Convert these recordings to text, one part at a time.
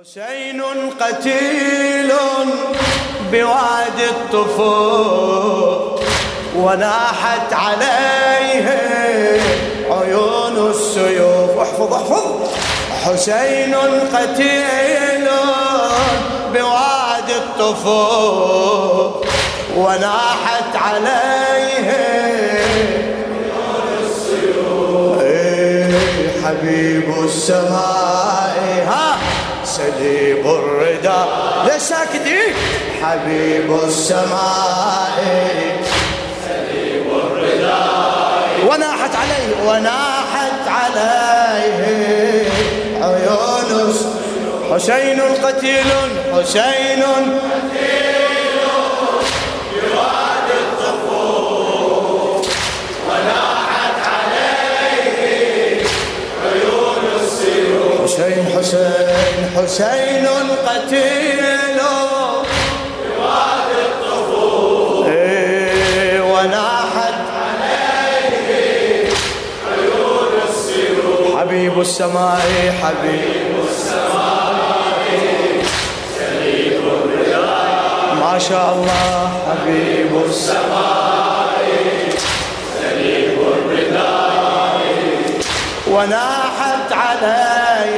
حسين قتيل بوادي الطفول وناحت عليه عيون السيوف. احفظ احفظ. حسين قتيل بوادي الطفول وناحت عليه عيون السيوف. إيه حبيب السماء سليب الرداء ليش ساكتين حبيب السماء. سليب الرداء وناحت عليه وناحت عليه. عيون حسين قتيل حسين قتيل حسين حسين حسين قتيل. بواد الطفول وناحت عليه عيون السيوف حبيب السماء حبيب السماء. ما شاء الله حبيب السماء. سليم الرضا وناحت عليه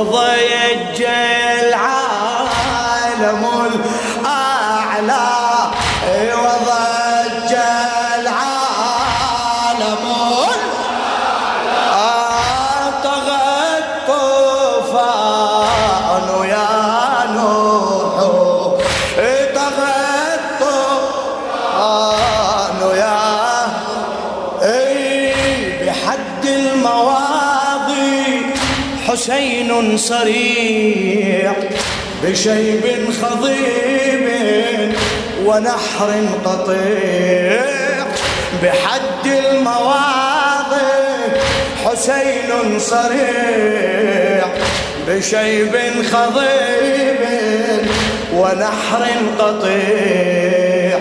وضج صريع بشيب خضيب ونحر قطيع بحد المواضع حسين صريع بشيب خضيب ونحر قطيع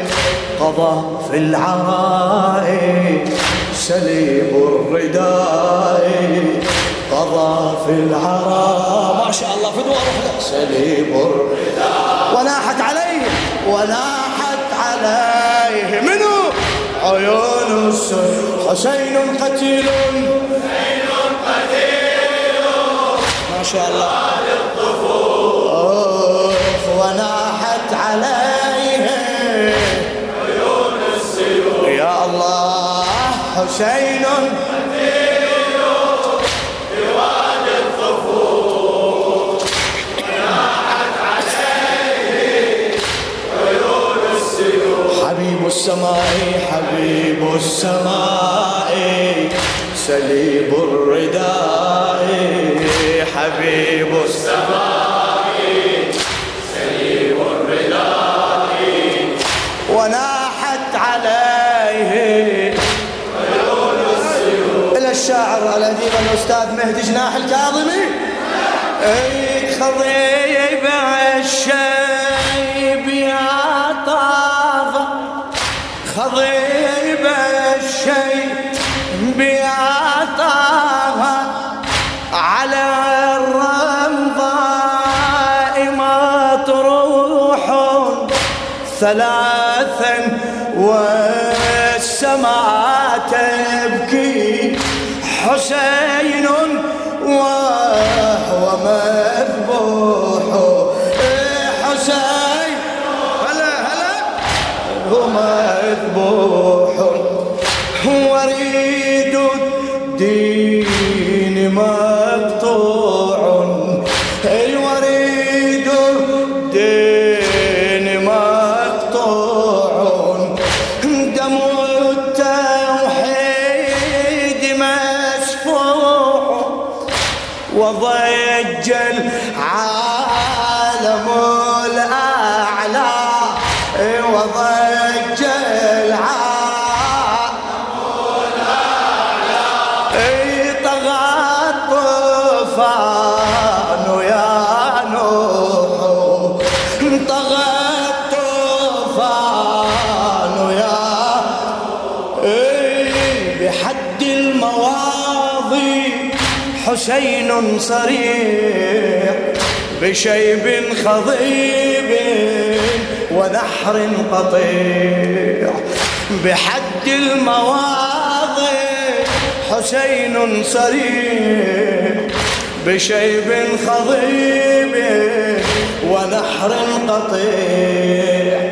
قضى في العراء سليب الرداء قضى في العراء ما شاء الله في دوار واحدة سليب الرداء وناحت عليه وناحت عليه منو؟ عيون حسين قتيل حسين قتيل. ما شاء الله. أوف وناحت عليه عيون السيوف يا الله حسين. السماء حبيب السماء سليب الرداء. حبيب السماء سليب الرداء. وناحت عليه إلى الشاعر الأديب الأستاذ مهدي جناح الكاظمي. خضيب الشيب خضيب الشيب يا طاف على الرمضاء مطروح ثلاثا والسماء تبكي. حسين و مذبوح. مذبوح وريد الدين مقطوع حسين صريع بشيب خضيب ونحر قطيع بحد المواضي حسين صريع بشيب خضيب ونحر قطيع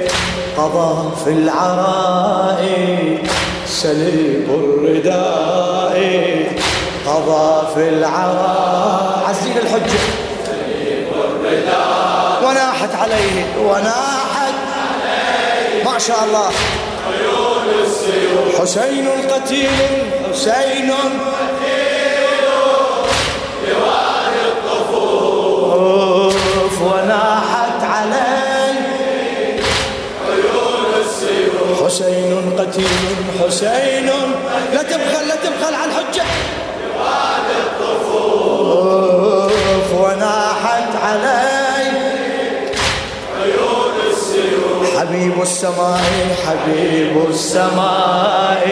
قضى في العراء سليب الرداء قضى في العراء عزيز الحجة. وناحت عليه وناحت ما شاء الله. حسين قتيل حسين قتيل وناحت عليه. حسين قتيل حسين. لا تبخل لا تبخل وناحت علي حبيب السماء حبيب السماء.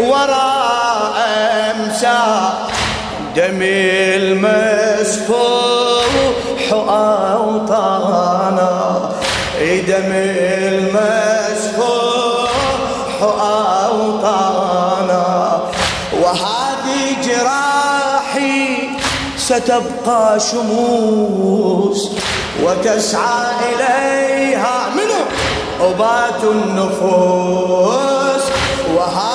وراء أمسى. دمي المسفوح أوطانا دم المسفوح أوطانا وهذه جراحي ستبقى شموس وتسعى إليها. منه أبات النفوس. وهذه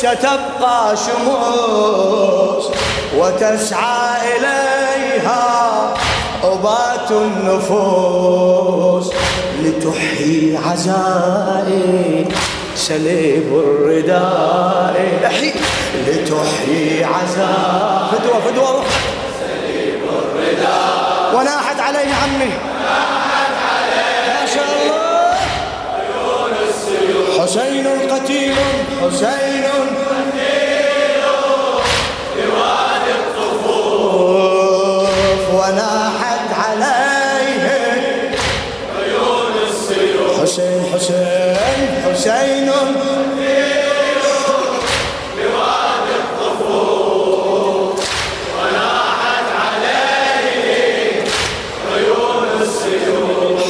ستبقى شموس وتسعى إليها أبات النفوس لتحيي عزائي سليب الرداء. لتحيي عزاء فدوة فدوة روح. سليب الرداء وناحت عليه عمي. حسين قتيل حسين وناحت عليه. حسين حسين حسين.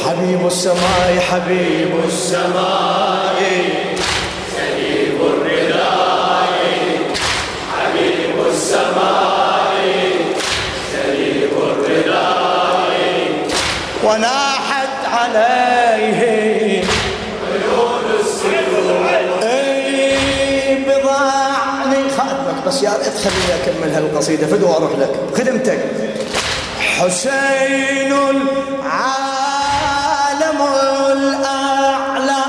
حبيب السماء حبيب السماء. خادمك بس يا ريت خليني اكمل هالقصيدة. فدوا وأروح لك. خدمتك. حسين العالم الأعلى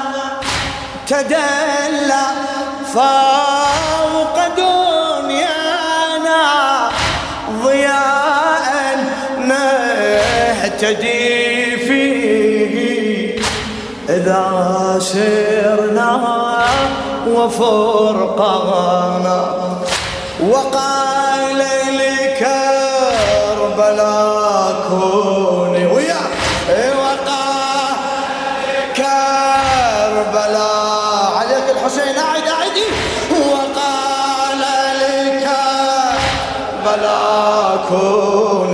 تدلى فوق دنيانا ضياء نهتدي فيه. إذا سرنا وفرقانا وقال لكربلاء كوني ويا. وقال عليك الحسين أعد أعدي وقال لكربلاء كوني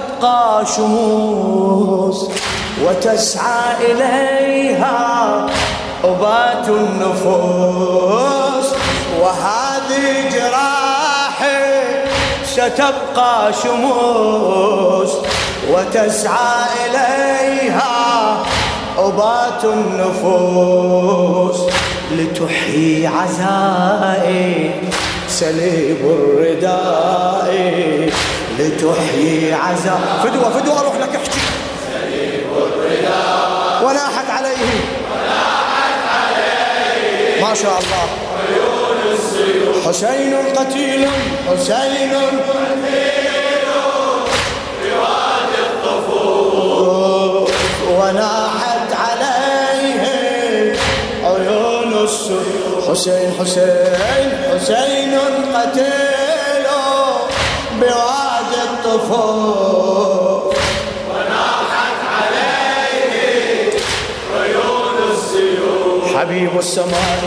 ستبقى شموس وتسعى إليها أبات النفوس. وهذه جراحي ستبقى شموس وتسعى إليها أبات النفوس. لتحيي عزائي سليب الرداء. لتحيي عزاء فدوة فدوة أروح لك أحكي. وناحت عليه. وناحت عليه ما شاء الله. حسين قتيل حسين. وناحت عليه. عيون السوء حسين حسين حسين قتيل. بوادي الطفوف وناحت عليه عيون السيوف حبيب السماء.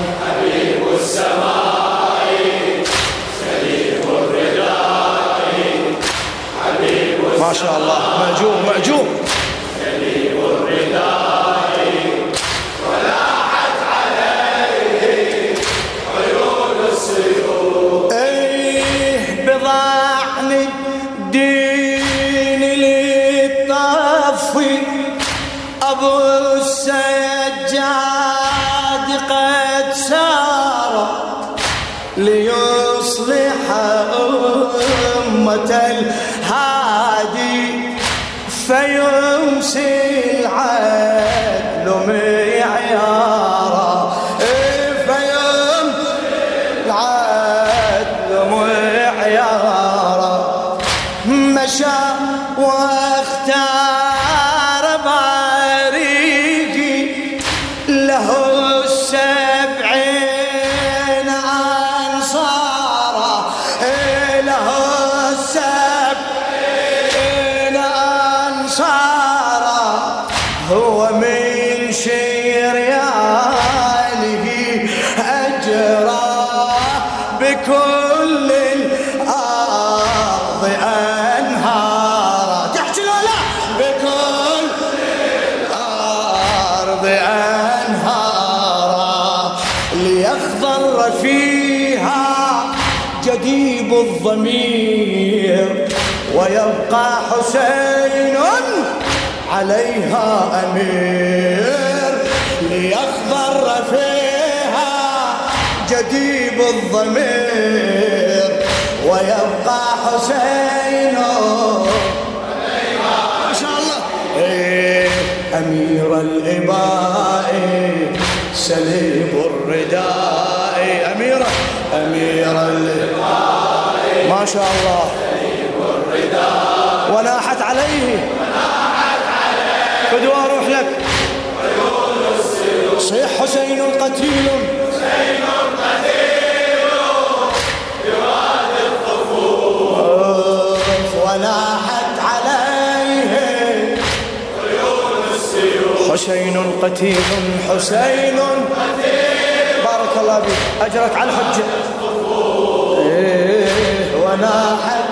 ما شاء الله. مأجور مأجور. ليصلح أمة الهادي فيمسي العدل معيارا أمير ليخضر فيها جديب الضمير ويبقى حسين. ما شاء الله. إيه أمير الإباء سليب الرداء. أميرة أمير الإباء. ما شاء الله. وناحت عليه. فدوا أروح لك. صيح حسين قتيل. وناحت عليه. حسين قتيل حسين. بارك الله فيك. أجرك على الحجة. إيه وناحت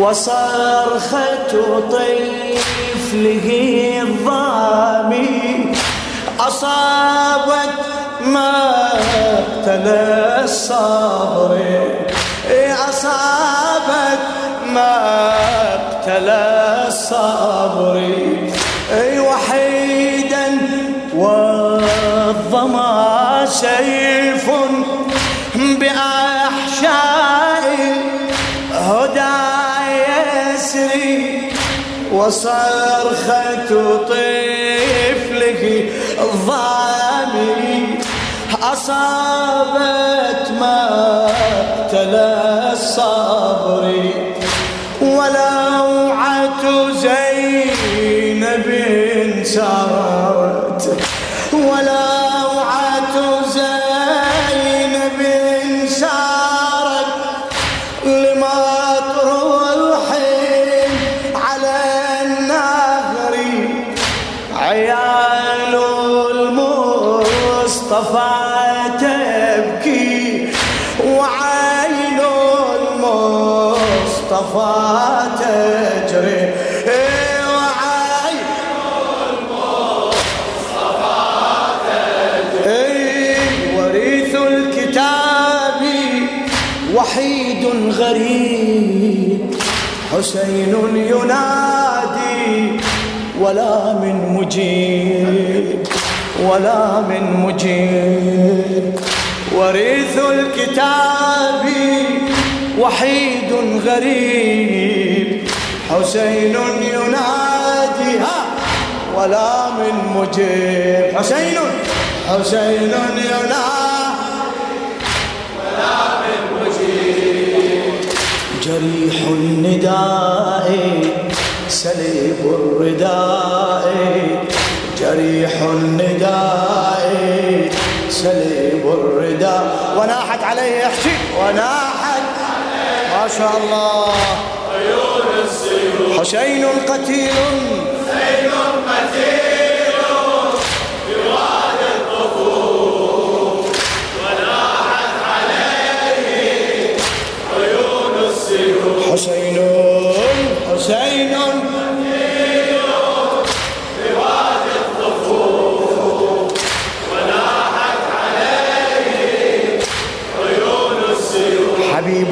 وصرخة طفله الضامي أصابت مقتل الصبر. أصابت مقتل الصبر. وحيدا والظما سيف بأحشاء وصرخة طفله الظامي أصابت مقتل الصبر ولوعة زينب سارت المصطفى تجري وحيد غريب. حسين ينادي ولا من مجيب ولا من مجيب. وريث الكتاب وحيد غريب. حسين ينادي ولا من مجيب. حسين حسين ينادي. جريح النداء سليب الرداء. جريح النداء سليب الرداء. وناحت عليه يحكي وناحت ما شاء الله. عيون حسين قتيل. حسين قتيل. حسين حسين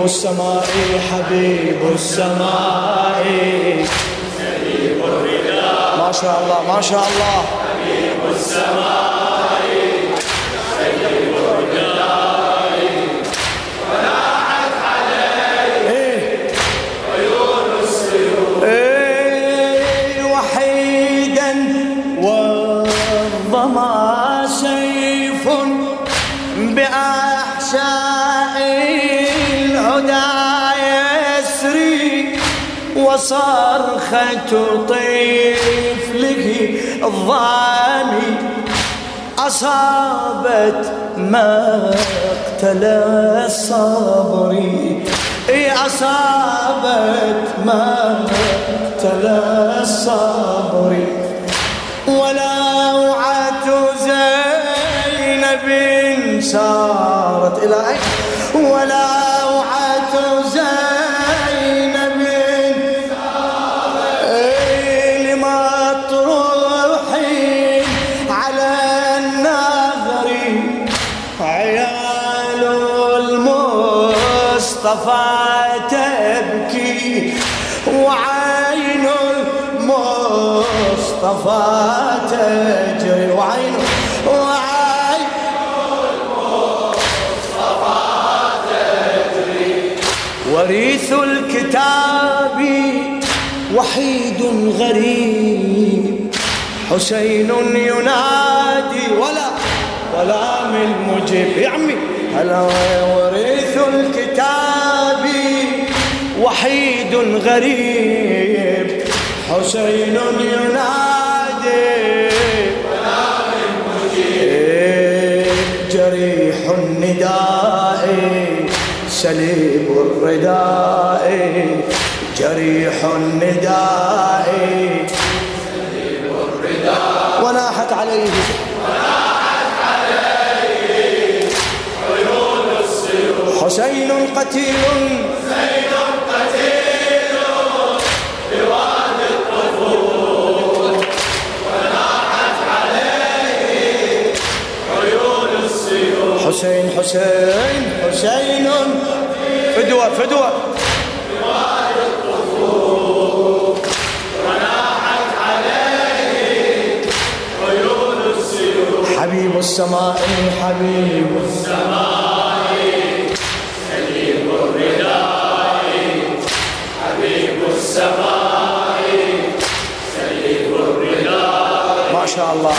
السماء حبيب السماء. ما شاء الله ما شاء الله. وصرخة طفله الضامي أصابت مقتل الصبر إي أصابت مقتل الصبر ولوعة زينب سارت إلى أين؟ ولوعة المصطفى تجري وعين وعين. المصطفى تجري وريث الكتاب وحيد غريب. حسين ينادي ولا ولا من مجيب يا عمي هلا وريث الكتاب وحيد غريب. حسين ينادي. جريح النداء سليب الرداء. جريح النداء. سليب الرداء وناحت عليه. وناحت عليه عيون السيوف حسين قتيل. حسين حسين حسين فدوة فدوة حبيب السماء حبيب السماء سليم الرداء حبيب السماء سليم الرداء ما شاء الله.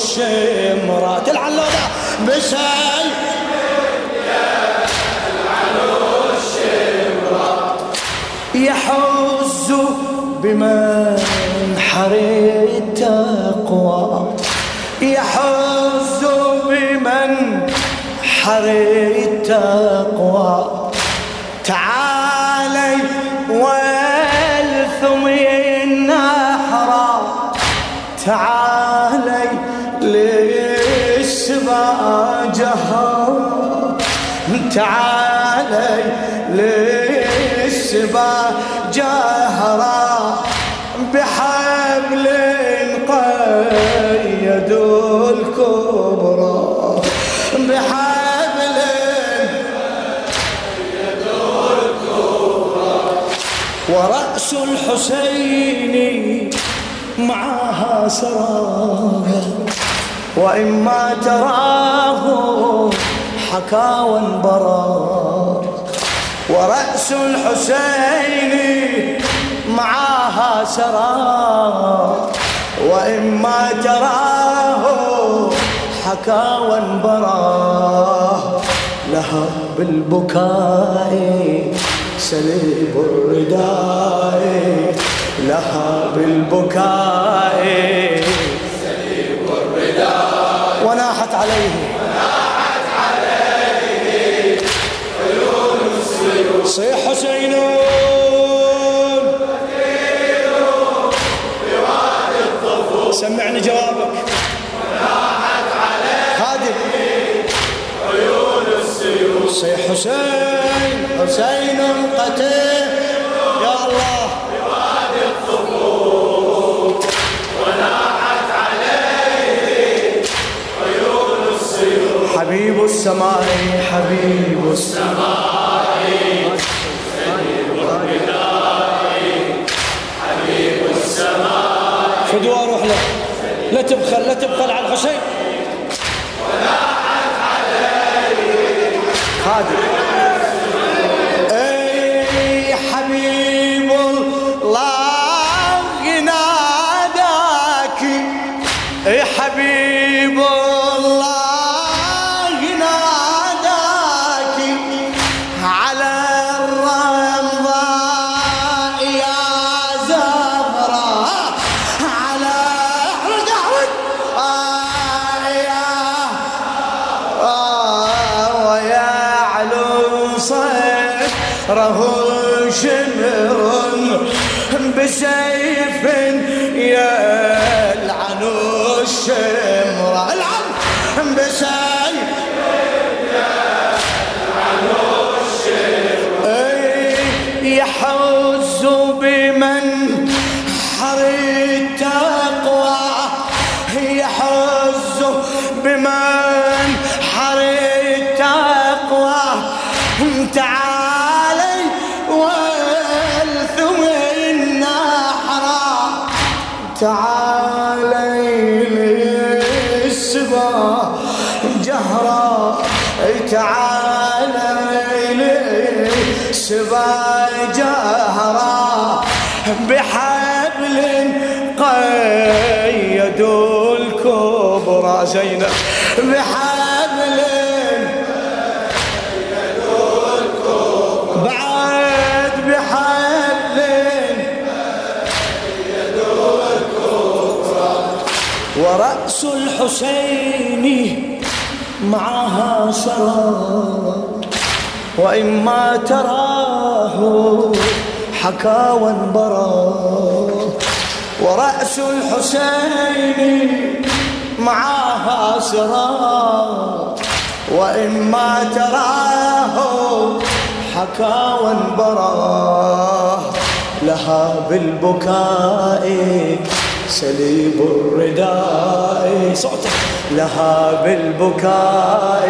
الشمرة. تلعن لولا بسيف يلعن الشمرة يحز بمن حري التقوى. يحز بمن حري التقوى. الحسين معها سراها وإما تراه حكى وانبرى ورأس الحسين معها سرى وإما تراه حكى وانبرى لها بالبكاء سليب الرداء لها بالبكاء سليب الرداء وناحت عليه. وناحت عليه عيون السيوف صيح حسين. سمعني جوابك. وناحت عليه خادم عيون السيوف صيح حسين. حسين قتيل يا الله. حبيب السماء حبيب السماء. حبيب السماء فدوا أروح له. لا تبخل لا تبخل على الحسين. عليه خادم. للسبا جهرا بحبل قيدوا الكبرى. زينب بحبل بعد بحبل ورأس الحسين معها سرى وإما تراه حكى وانبرى ورأس الحسين معها سرى وإما تراه حكى وانبرى لها بالبكاء سليب الرداء. صوتك. لها بالبكاء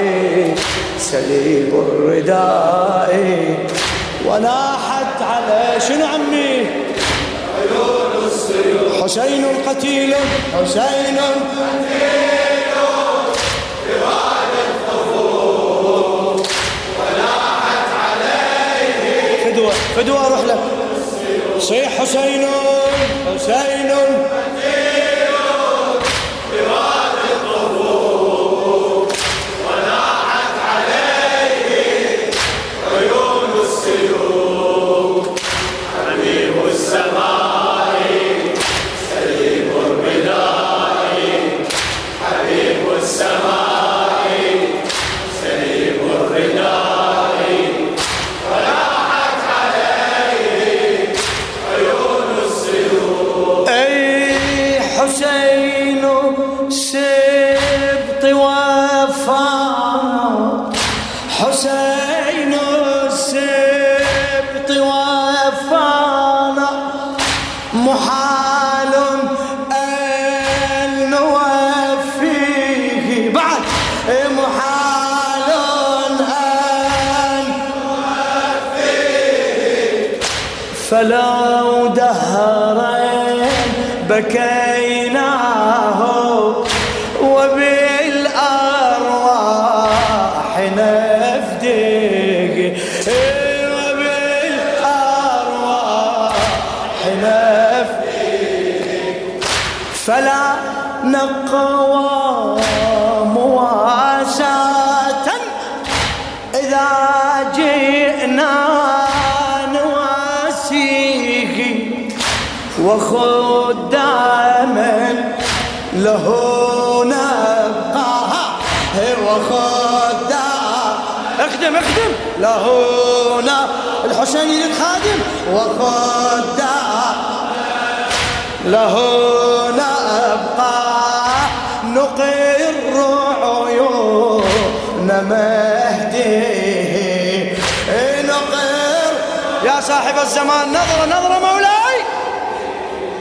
سليب الرداء. وناحت على شنو عمي؟ حسين قتيل حسين فدوة اخدم له نا الحسين الخادم وخدام له نبقى نقر عيون مهديه. نقر؟ يا صاحب الزمان نظرة نظرة مولاي.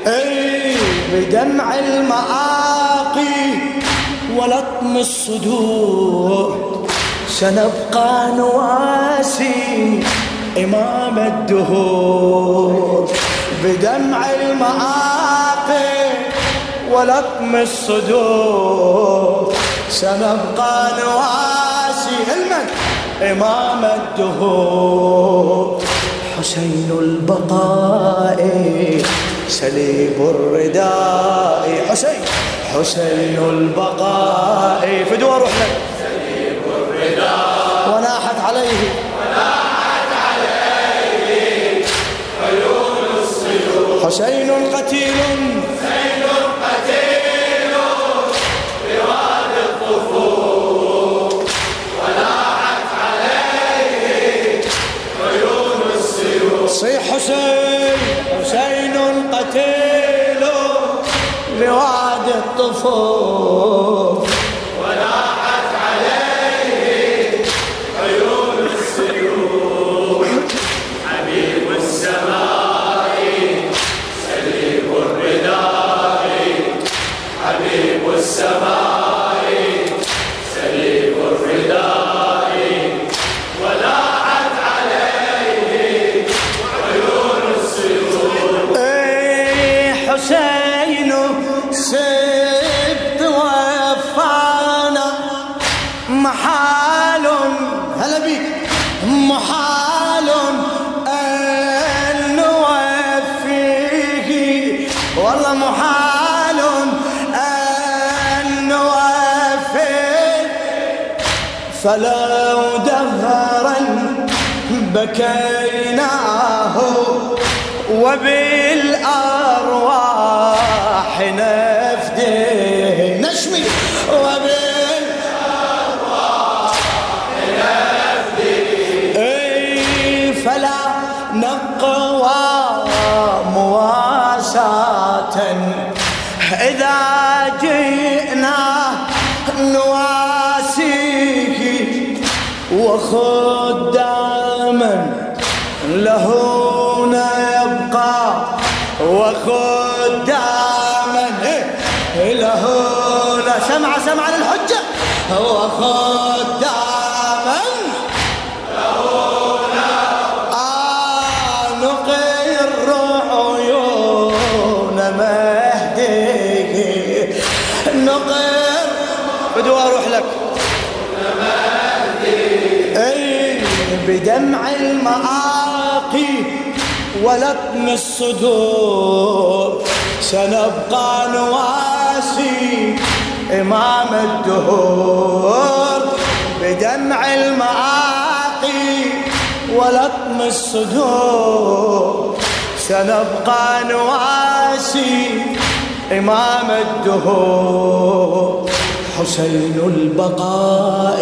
اي بدمع المآقي ولطم الصدور. سنبقى نواسي إمام الدهور بدمع المآقي ولطم الصدور. سنبقى نواسي. المن إمام الدهور. حسين البقاء سليب الرداء. حسين! حسين البقاء. فدوى روح حسين قتيل. حسين قتيل بواد الطفول ولاحت عليه عيون السيوف صيح حسين حسين قتيل لواد الطفول فلو دهرا بكيناه وبالأرواح نفديه وخداما له يبقى وخداما له سمع سمع للحجة. وخداما بدمع المآقي ولطم الصدور. سنبقى نواسي إمام الدهور. بدمع المآقي ولطم الصدور. سنبقى نواسي إمام الدهور. حسين البقاء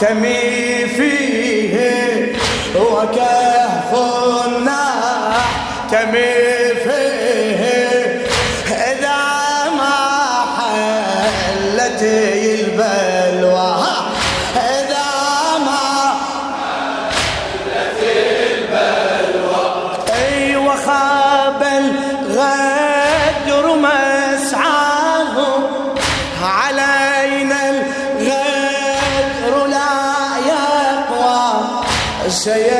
تمي فيه هو كهف تمي فيه. إذا ما حلت البلوى إذا ما اي وخاب الغدر say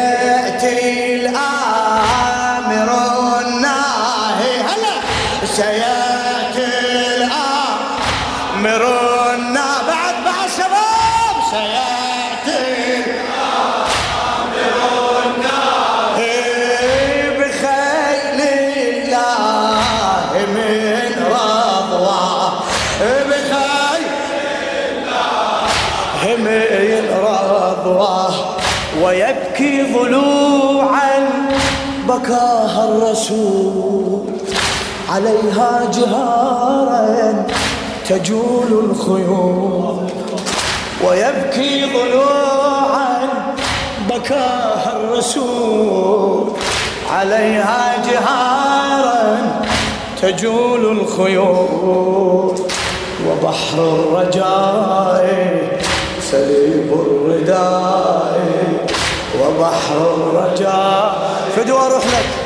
الرسول. عليها جهارا تجول الخيول ويبكي ضلوعا بكاها الرسول. عليها جهارا تجول الخيول وبحر الرجاء سليب الرداء وبحر الرجاء. فدوى أروح لك.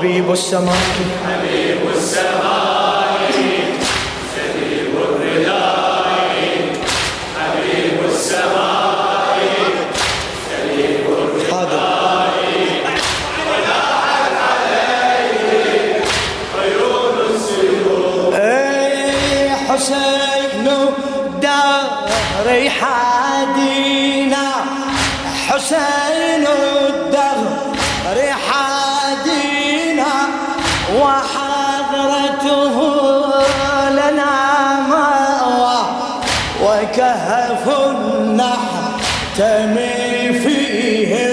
حبيب السماء وكهف نحتمي فيه